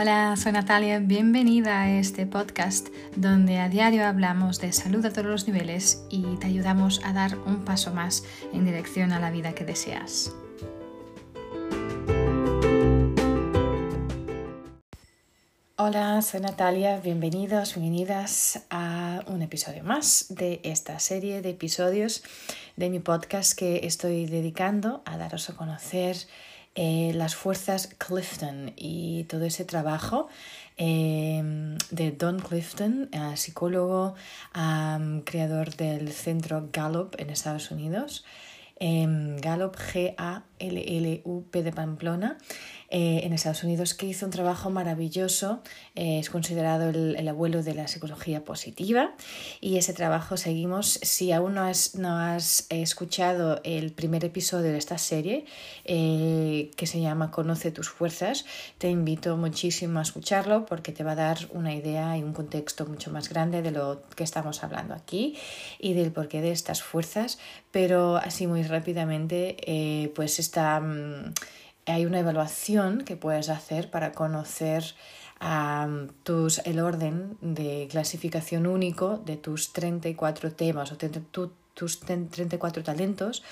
Hola, soy Natalia, bienvenida a este podcast donde a diario hablamos de salud a todos los niveles y te ayudamos a dar un paso más en dirección a la vida que deseas. Hola, soy Natalia, bienvenidos, bienvenidas a un episodio más de esta serie de episodios de mi podcast que estoy dedicando a daros a conocer eh, las fuerzas Clifton y todo ese trabajo eh, de Don Clifton, eh, psicólogo, creador del centro Gallup en Estados Unidos. Gallup, G-A-L-L-U-P de Pamplona. Eh, en Estados Unidos que hizo un trabajo maravilloso, eh, es considerado el, abuelo de la psicología positiva y ese trabajo seguimos. Si aún no has, no has escuchado el primer episodio de esta serie eh, que se llama Conoce tus fuerzas, te invito muchísimo a escucharlo porque te va a dar una idea y un contexto mucho más grande de lo que estamos hablando aquí y del porqué de estas fuerzas, pero así muy rápidamente pues esta... Mm, hay una evaluación que puedes hacer para conocer tus, el orden de clasificación único de tus 34 temas o tus 34 talentos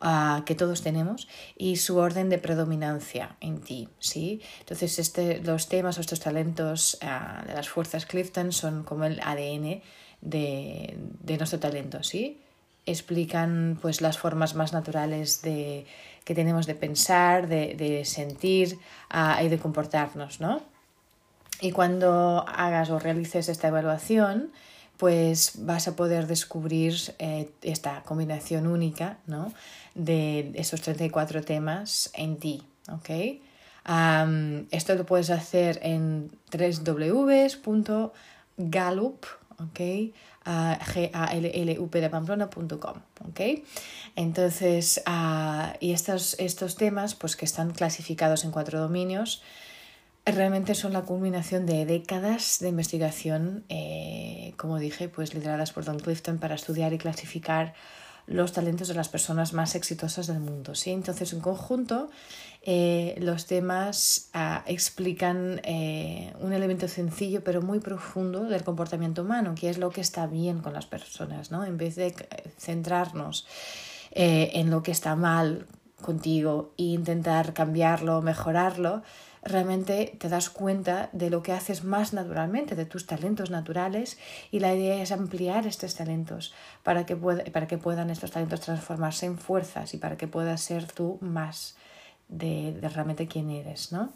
ah, que todos tenemos y su orden de predominancia en ti. ¿sí? Entonces, este, los temas o estos talentos ah, de las fuerzas Clifton son como el ADN de, de nuestro talento. ¿sí? Explican pues, las formas más naturales de que tenemos de pensar, de, sentir y de comportarnos, ¿no? Y cuando hagas o realices esta evaluación, pues vas a poder descubrir eh, esta combinación única ¿no? de esos 34 temas en ti. ¿ok? esto lo puedes hacer en www.gallup, ¿ok? a pamplona.com ¿ok? Entonces, uh, y estos, estos temas, pues que están clasificados en cuatro dominios, realmente son la culminación de décadas de investigación, eh, como dije, pues lideradas por Don Clifton para estudiar y clasificar los talentos de las personas más exitosas del mundo. ¿sí? Entonces, en conjunto, eh, los temas ah, explican eh, un elemento sencillo pero muy profundo del comportamiento humano, que es lo que está bien con las personas, ¿no? En vez de centrarnos eh, en lo que está mal contigo e intentar cambiarlo, mejorarlo, realmente te das cuenta de lo que haces más naturalmente, de tus talentos naturales y la idea es ampliar estos talentos para que, para que puedan estos talentos transformarse en fuerzas y para que puedas ser tú más de, realmente quién eres, ¿no?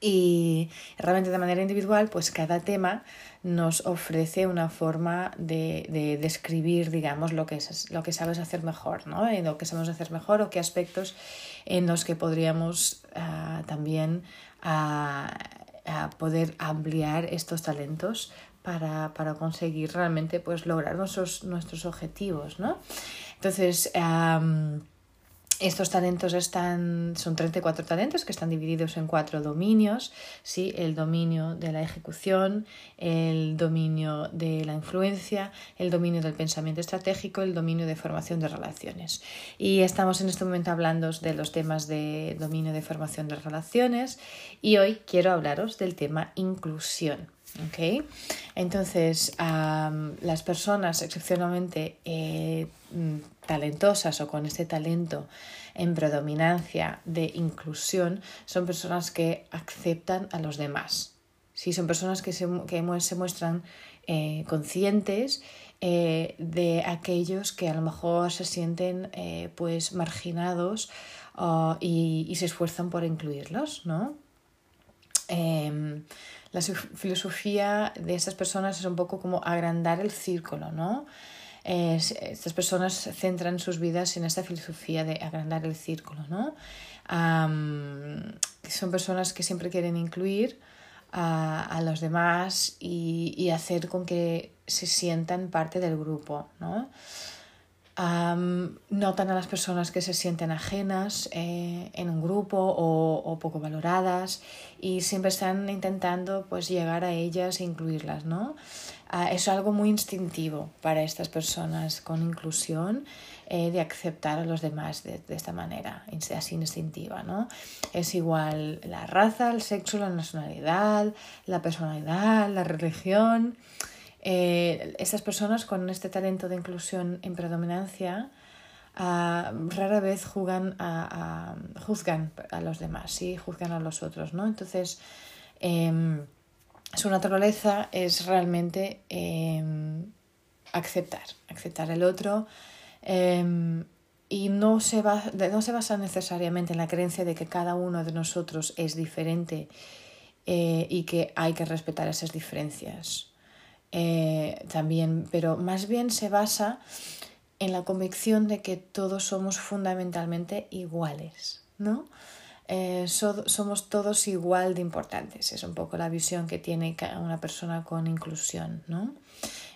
Y realmente de manera individual, pues cada tema nos ofrece una forma de, describir, digamos, lo que, es, lo que sabes hacer mejor, ¿no? En lo que sabemos hacer mejor o qué aspectos en los que podríamos ah, también ah, poder ampliar estos talentos para, conseguir realmente pues, lograr nuestros, nuestros objetivos, ¿no? Entonces, estos talentos están, son 34 talentos que están divididos en cuatro dominios, ¿sí? el dominio de la ejecución, el dominio de la influencia, el dominio del pensamiento estratégico, el dominio de formación de relaciones. Y estamos en este momento hablando de los temas de dominio de formación de relaciones y hoy quiero hablaros del tema inclusión. ¿Okay? Entonces, las personas excepcionalmente eh, talentosas o con este talento en predominancia de inclusión son personas que aceptan a los demás. Sí, son personas que se, se muestran eh, conscientes eh, de aquellos que a lo mejor se sienten pues marginados y, y, se esfuerzan por incluirlos, ¿no? La filosofía de estas personas es un poco como agrandar el círculo, ¿no? estas personas centran sus vidas en esta filosofía de agrandar el círculo, ¿no? son personas que siempre quieren incluir a, los demás y, hacer con que se sientan parte del grupo, ¿no? Notan a las personas que se sienten ajenas eh, en un grupo o, poco valoradas y siempre están intentando pues llegar a ellas e incluirlas, ¿no? Ah, es algo muy instintivo para estas personas con inclusión eh, de aceptar a los demás de, esta manera, así instintiva, ¿no? Es igual la raza, el sexo, la nacionalidad, la personalidad, la religión. Eh, estas personas con este talento de inclusión en predominancia ah, rara vez juzgan a, los demás, ¿sí? juzgan a los otros. ¿no? Entonces, em, su naturaleza es realmente em, aceptar, aceptar el otro. Em, y no se, no se basa necesariamente en la creencia de que cada uno de nosotros es diferente eh, y que hay que respetar esas diferencias. Eh, también, pero más bien se basa en la convicción de que todos somos fundamentalmente iguales, ¿no? Eh, somos todos igual de importantes, es un poco la visión que tiene una persona con inclusión, ¿no?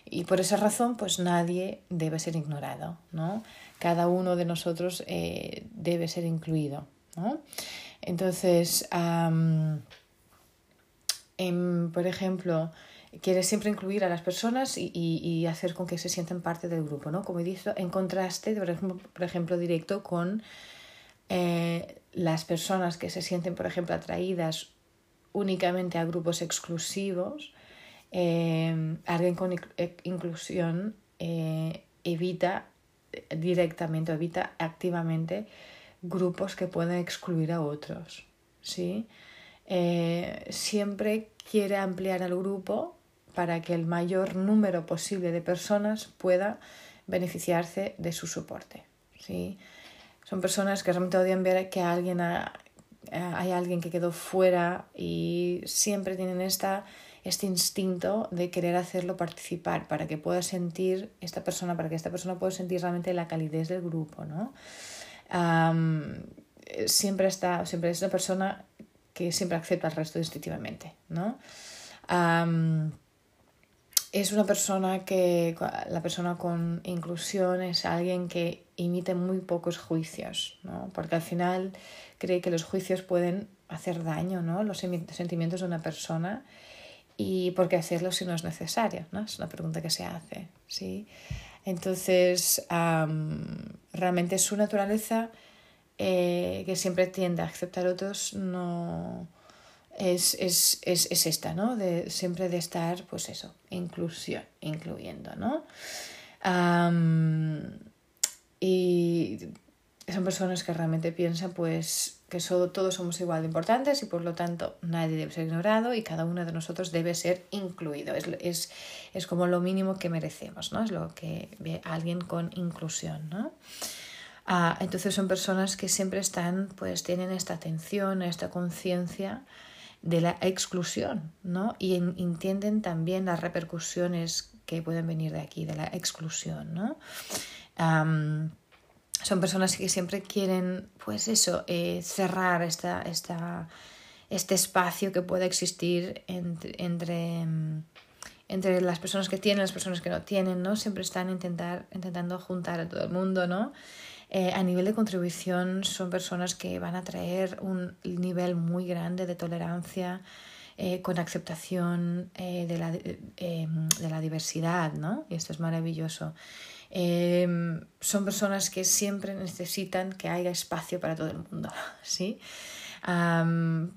Y por esa razón, pues nadie debe ser ignorado, ¿no? Cada uno de nosotros eh, debe ser incluido, ¿no? Entonces, por ejemplo, quieres siempre incluir a las personas y, y, hacer con que se sientan parte del grupo, ¿no? Como he dicho, en contraste, por ejemplo, por ejemplo directo con eh, las personas que se sienten, por ejemplo, atraídas únicamente a grupos exclusivos, eh, alguien con eh, inclusión evita directamente evita activamente grupos que pueden excluir a otros, ¿sí? siempre quiere ampliar el grupo para que el mayor número posible de personas pueda beneficiarse de su soporte. ¿sí? Son personas que realmente odian ver que alguien hay alguien que quedó fuera y siempre tienen esta, este instinto de querer hacerlo participar para que pueda sentir esta persona, para que esta persona pueda sentir realmente la calidez del grupo. ¿no? siempre, está, siempre es una persona que siempre acepta al resto instintivamente. ¿no? Es una persona que, la persona con inclusión es alguien que emite muy pocos juicios, ¿no? Porque al final cree que los juicios pueden hacer daño, ¿no? Los sentimientos de una persona y por qué hacerlo si no es necesario, ¿no? Es una pregunta que se hace, ¿sí? Entonces, realmente su naturaleza, eh, que siempre tiende a aceptar otros, no es, es, es, es, esta, ¿no? De, siempre de estar, pues eso, inclusión, incluyendo, ¿no? y son personas que realmente piensan, pues, que todos somos igual de importantes y por lo tanto nadie debe ser ignorado y cada uno de nosotros debe ser incluido. Es, es, es como lo mínimo que merecemos, ¿no? Es lo que ve alguien con inclusión, ¿no? Ah, entonces son personas que siempre están, pues tienen esta atención, esta conciencia de la exclusión, ¿no? Y entienden también las repercusiones que pueden venir de aquí, de la exclusión, ¿no? son personas que siempre quieren, pues eso, eh, cerrar esta, esta, este espacio que pueda existir entre, entre, entre, las personas que tienen las personas que no tienen, ¿no? Siempre están intentar, intentando juntar a todo el mundo, ¿no? Eh, a nivel de contribución son personas que van a traer un nivel muy grande de tolerancia eh, con aceptación eh, de, la, de, la, diversidad, ¿no? Y esto es maravilloso. son personas que siempre necesitan que haya espacio para todo el mundo, ¿sí?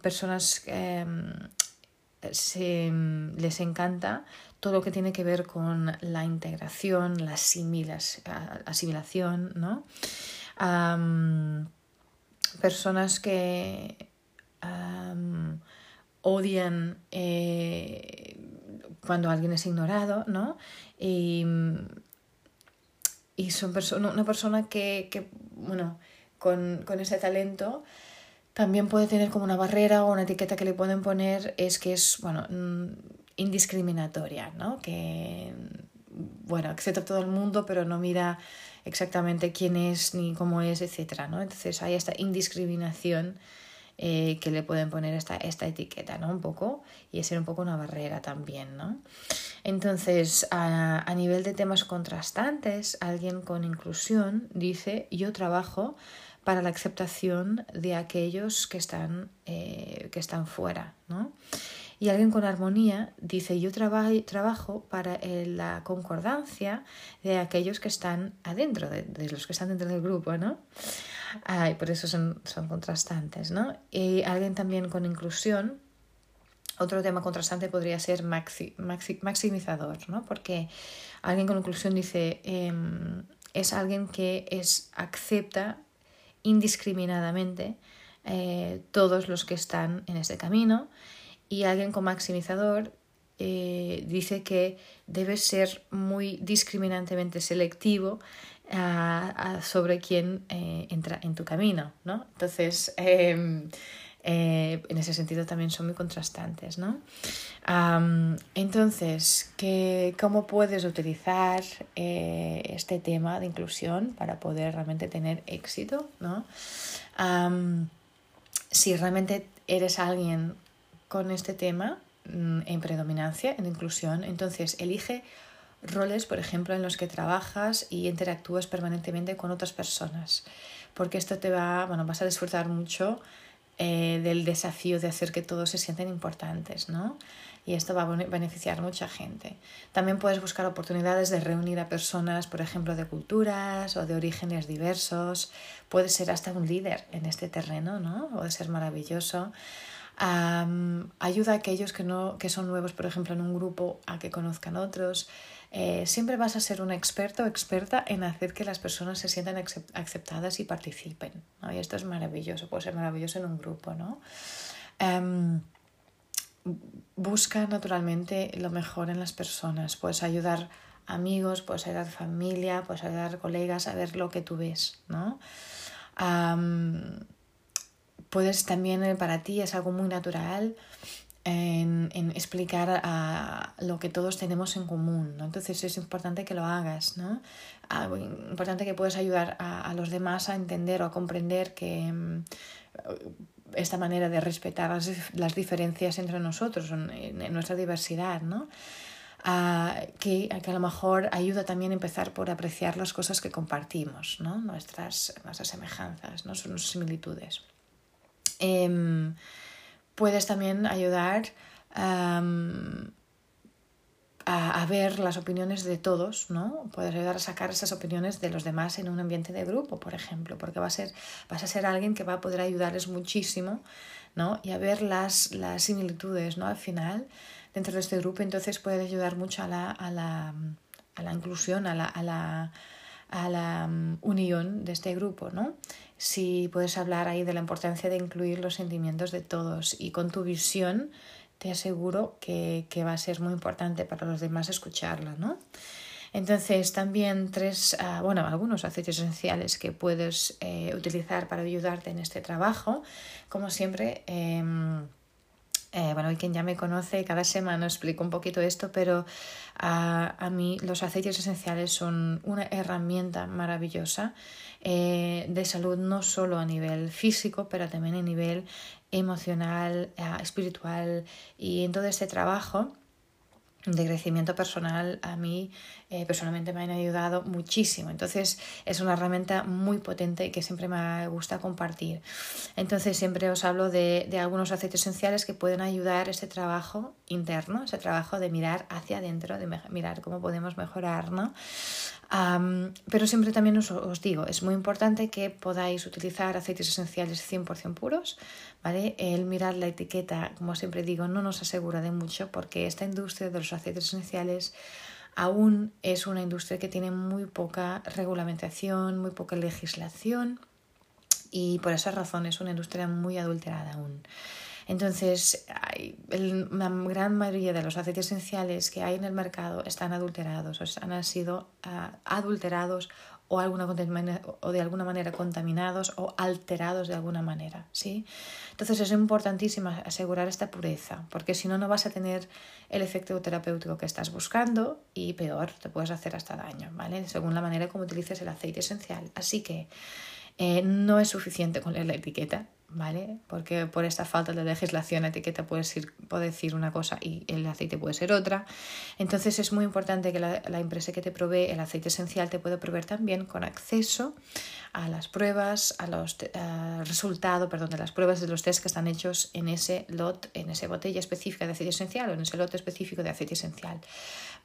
personas que se, les encanta todo lo que tiene que ver con la integración, la asimilación, ¿no? personas que odian eh, cuando alguien es ignorado, ¿no? Y, son una persona que, que bueno, con, con ese talento también puede tener como una barrera o una etiqueta que le pueden poner, es que es, bueno, mm, indiscriminatoria, ¿no? Que, bueno, acepta a todo el mundo, pero no mira exactamente quién es ni cómo es, etc. ¿no? Entonces hay esta indiscriminación eh, que le pueden poner esta, esta etiqueta, ¿no? Un poco, y ser un poco una barrera también, ¿no? Entonces, a, a nivel de temas contrastantes, alguien con inclusión dice, yo trabajo para la aceptación de aquellos que están, eh, que están fuera, ¿no? Y alguien con armonía dice, yo trabajo para la concordancia de aquellos que están adentro, de, los que están dentro del grupo, ¿no? Ay, por eso son, son contrastantes, ¿no? Y alguien también con inclusión, otro tema contrastante podría ser maxi, maximizador, ¿no? Porque alguien con inclusión dice, em, es alguien que es, acepta indiscriminadamente eh, todos los que están en ese camino y alguien con maximizador eh, dice que debes ser muy discriminantemente selectivo sobre quién eh, entra en tu camino, ¿no? Entonces, em, eh, en ese sentido también son muy contrastantes, ¿no? entonces, ¿qué, ¿cómo puedes utilizar este tema de inclusión para poder realmente tener éxito, ¿no? si realmente eres alguien con este tema mm, en predominancia, en inclusión. Entonces, elige roles, por ejemplo, en los que trabajas y interactúas permanentemente con otras personas, porque esto te va, bueno, vas a disfrutar mucho eh, del desafío de hacer que todos se sienten importantes, ¿no? Y esto va a beneficiar a mucha gente. También puedes buscar oportunidades de reunir a personas, por ejemplo, de culturas o de orígenes diversos. Puedes ser hasta un líder en este terreno, ¿no? Puede ser maravilloso ayuda a aquellos que, no, que son nuevos, por ejemplo, en un grupo, a que conozcan otros. Eh, siempre vas a ser un experto o experta en hacer que las personas se sientan aceptadas y participen. ¿no? Y esto es maravilloso, puede ser maravilloso en un grupo. ¿no? busca naturalmente lo mejor en las personas. Puedes ayudar amigos, puedes ayudar familia, puedes ayudar colegas a ver lo que tú ves. ¿no? Puedes también eh, para ti es algo muy natural en, explicar a lo que todos tenemos en común, ¿no? Entonces es importante que lo hagas, ¿no? Ah, importante que puedas ayudar a, los demás a entender o a comprender que mm, esta manera de respetar las, diferencias entre nosotros, en, nuestra diversidad, ¿no? Ah, que, que, a lo mejor ayuda también a empezar por apreciar las cosas que compartimos, ¿no? nuestras, nuestras semejanzas, ¿no? Son similitudes. Em, puedes también ayudar a, ver las opiniones de todos, ¿no? Puedes ayudar a sacar esas opiniones de los demás en un ambiente de grupo, por ejemplo, porque va a ser, vas a ser alguien que va a poder ayudarles muchísimo, ¿no? Y a ver las, las similitudes, ¿no? Al final, dentro de este grupo, entonces puede ayudar mucho a la, a la, a la inclusión, a la, a la, a la unión de este grupo, ¿no? si puedes hablar ahí de la importancia de incluir los sentimientos de todos y con tu visión te aseguro que, va a ser muy importante para los demás escucharla, ¿no? Entonces también tres, ah, bueno, algunos aceites esenciales que puedes eh, utilizar para ayudarte en este trabajo. Como siempre, em, eh, bueno, quien ya me conoce, cada semana explico un poquito esto, pero a, a mí los aceites esenciales son una herramienta maravillosa eh, de salud, no solo a nivel físico, pero también a nivel emocional, eh, espiritual y en todo este trabajo de crecimiento personal a mí eh, personalmente me han ayudado muchísimo. Entonces es una herramienta muy potente que siempre me gusta compartir. Entonces siempre os hablo de, de algunos aceites esenciales que pueden ayudar este trabajo interno, ese trabajo de mirar hacia adentro, de mirar cómo podemos mejorar, pero siempre también os, os, digo, es muy importante que podáis utilizar aceites esenciales 100% puros, ¿vale? El mirar la etiqueta, como siempre digo, no nos asegura de mucho porque esta industria de los aceites esenciales aún es una industria que tiene muy poca regulamentación, muy poca legislación y por esa razón es una industria muy adulterada aún. Entonces, la gran mayoría de los aceites esenciales que hay en el mercado están adulterados, o han sido ah, adulterados o, o de alguna manera contaminados o alterados de alguna manera. ¿sí? Entonces es importantísimo asegurar esta pureza, porque si no, no vas a tener el efecto terapéutico que estás buscando y peor, te puedes hacer hasta daño, ¿vale? según la manera como utilices el aceite esencial. Así que eh, no es suficiente con leer la etiqueta, ¿vale? Porque por esta falta de legislación la etiqueta puede puede decir una cosa y el aceite puede ser otra. Entonces es muy importante que la, empresa que te provee el aceite esencial te pueda proveer también con acceso a las pruebas, a los resultados, perdón, de las pruebas de los test que están hechos en ese lot, en esa botella específica de aceite esencial o en ese lote específico de aceite esencial,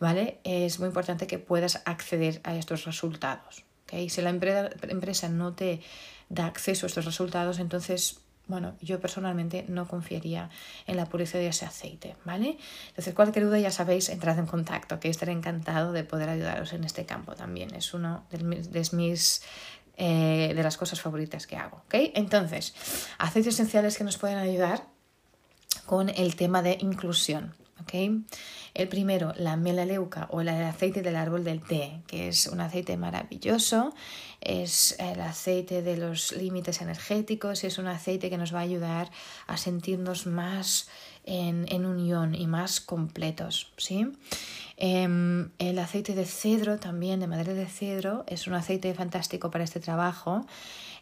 ¿vale? Es muy importante que puedas acceder a estos resultados. ¿Okay? Si la empresa no te da acceso a estos resultados, entonces, bueno, yo personalmente no confiaría en la pureza de ese aceite, ¿vale? Entonces, cualquier duda ya sabéis, entrad en contacto, que estaré encantado de poder ayudaros en este campo también. Es uno de mis eh, de las cosas favoritas que hago. ¿ok? Entonces, aceites esenciales que nos pueden ayudar con el tema de inclusión. El primero, la melaleuca o el aceite del árbol del té, que es un aceite maravilloso, es el aceite de los límites energéticos y es un aceite que nos va a ayudar a sentirnos más en, en unión y más completos. ¿sí? Em, el aceite de cedro también, de madera de cedro, es un aceite fantástico para este trabajo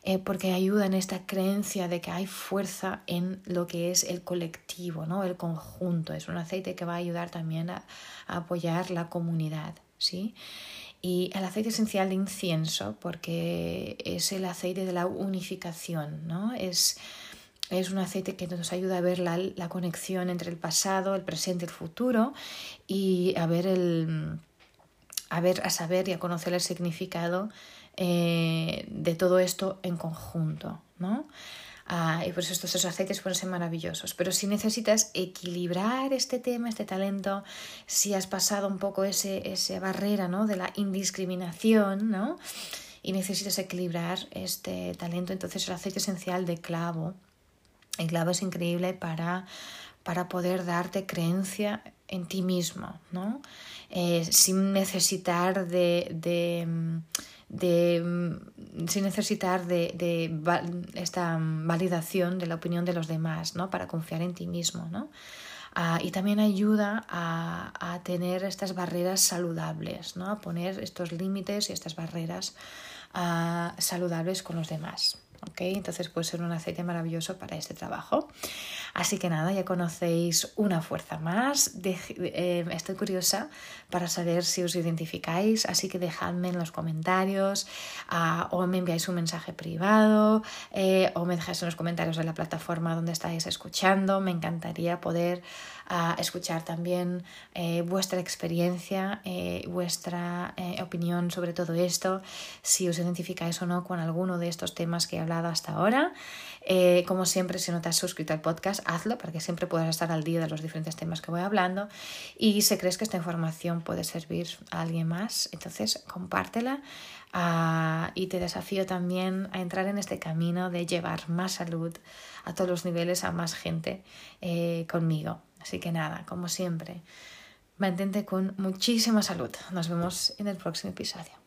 eh, porque ayuda en esta creencia de que hay fuerza en lo que es el colectivo, ¿no? el conjunto. Es un aceite que va a ayudar también a, apoyar la comunidad. ¿sí? Y el aceite esencial de incienso, porque es el aceite de la unificación, ¿no? Es, es un aceite que nos ayuda a ver la, la, conexión entre el pasado, el presente el futuro y a ver el a ver, a saber y a conocer el significado eh, de todo esto en conjunto, ¿no? Ah, y por eso estos aceites pueden ser maravillosos. Pero si necesitas equilibrar este tema, este talento, si has pasado un poco ese, esa barrera ¿no? de la indiscriminación, ¿no? y necesitas equilibrar este talento, entonces el aceite esencial de clavo. El clavo es increíble para, para poder darte creencia en ti mismo, ¿no? Eh, sin necesitar de, de de, mm, sin necesitar de, de, esta validación de la opinión de los demás, ¿no? Para confiar en ti mismo, ¿no? Ah, y también ayuda a, a, tener estas barreras saludables, ¿no? A poner estos límites y estas barreras ah, saludables con los demás. Entonces puede ser un aceite maravilloso para este trabajo. Así que nada, ya conocéis una fuerza más. Eh, estoy curiosa para saber si os identificáis, así que dejadme en los comentarios ah, o me enviáis un mensaje privado eh, o me dejáis en los comentarios de la plataforma donde estáis escuchando. Me encantaría poder a escuchar también eh, vuestra experiencia, eh, vuestra eh, opinión sobre todo esto, si os identificáis o no con alguno de estos temas que he hablado hasta ahora. como siempre, si no te has suscrito al podcast, hazlo para que siempre puedas estar al día de los diferentes temas que voy hablando. Y si crees que esta información puede servir a alguien más, entonces compártela. Ah, y te desafío también a entrar en este camino de llevar más salud a todos los niveles a más gente conmigo. Así que nada, como siempre, mantente con muchísima salud. Nos vemos en el próximo episodio.